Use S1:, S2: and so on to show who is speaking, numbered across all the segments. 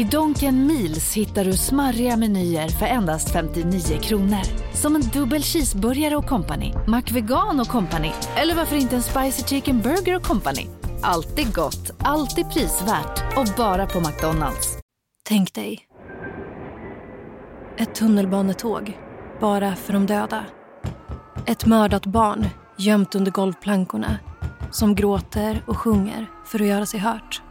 S1: I Donken Meals hittar du smarriga menyer för endast 59 kronor. Som en dubbel cheeseburgare och company, McVegan och company eller varför inte en spicy chicken burger och company. Alltid gott, alltid prisvärt och bara på McDonalds.
S2: Tänk dig. Ett tunnelbanetåg, bara för de döda. Ett mördat barn gömt under golvplankorna som gråter och sjunger för att göra sig hört.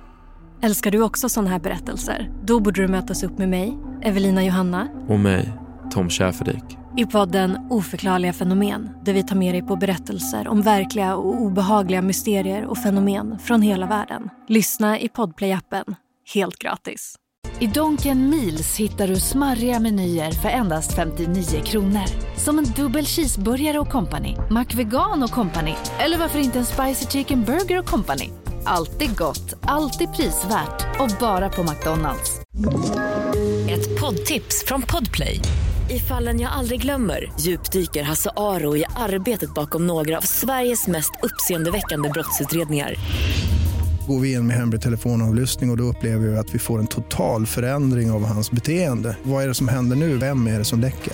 S2: Älskar du också sådana här berättelser? Då borde du mötas upp med mig, Evelina Johanna,
S3: Och mig, Tom Schäferdik.
S2: i podden Oförklarliga fenomen där vi tar med dig på berättelser om verkliga och obehagliga mysterier och fenomen från hela världen. Lyssna i Podplay-appen, helt gratis.
S1: I Donken Miles hittar du smarriga menyer för endast 59 kronor. Som en dubbel cheeseburgare och company, McVegan och company eller varför inte en spicy chicken burger och company. Alltid gott, alltid prisvärt och bara på McDonalds.
S4: Ett poddtips från Podplay. I fallen jag aldrig glömmer djupdyker Hasse Aro i arbetet bakom några av Sveriges mest uppseendeväckande brottsutredningar.
S5: Går vi in med hemlig telefonavlyssning och, och då upplever vi att vi får en total förändring av hans beteende. Vad är det som händer nu? Vem är det som läcker?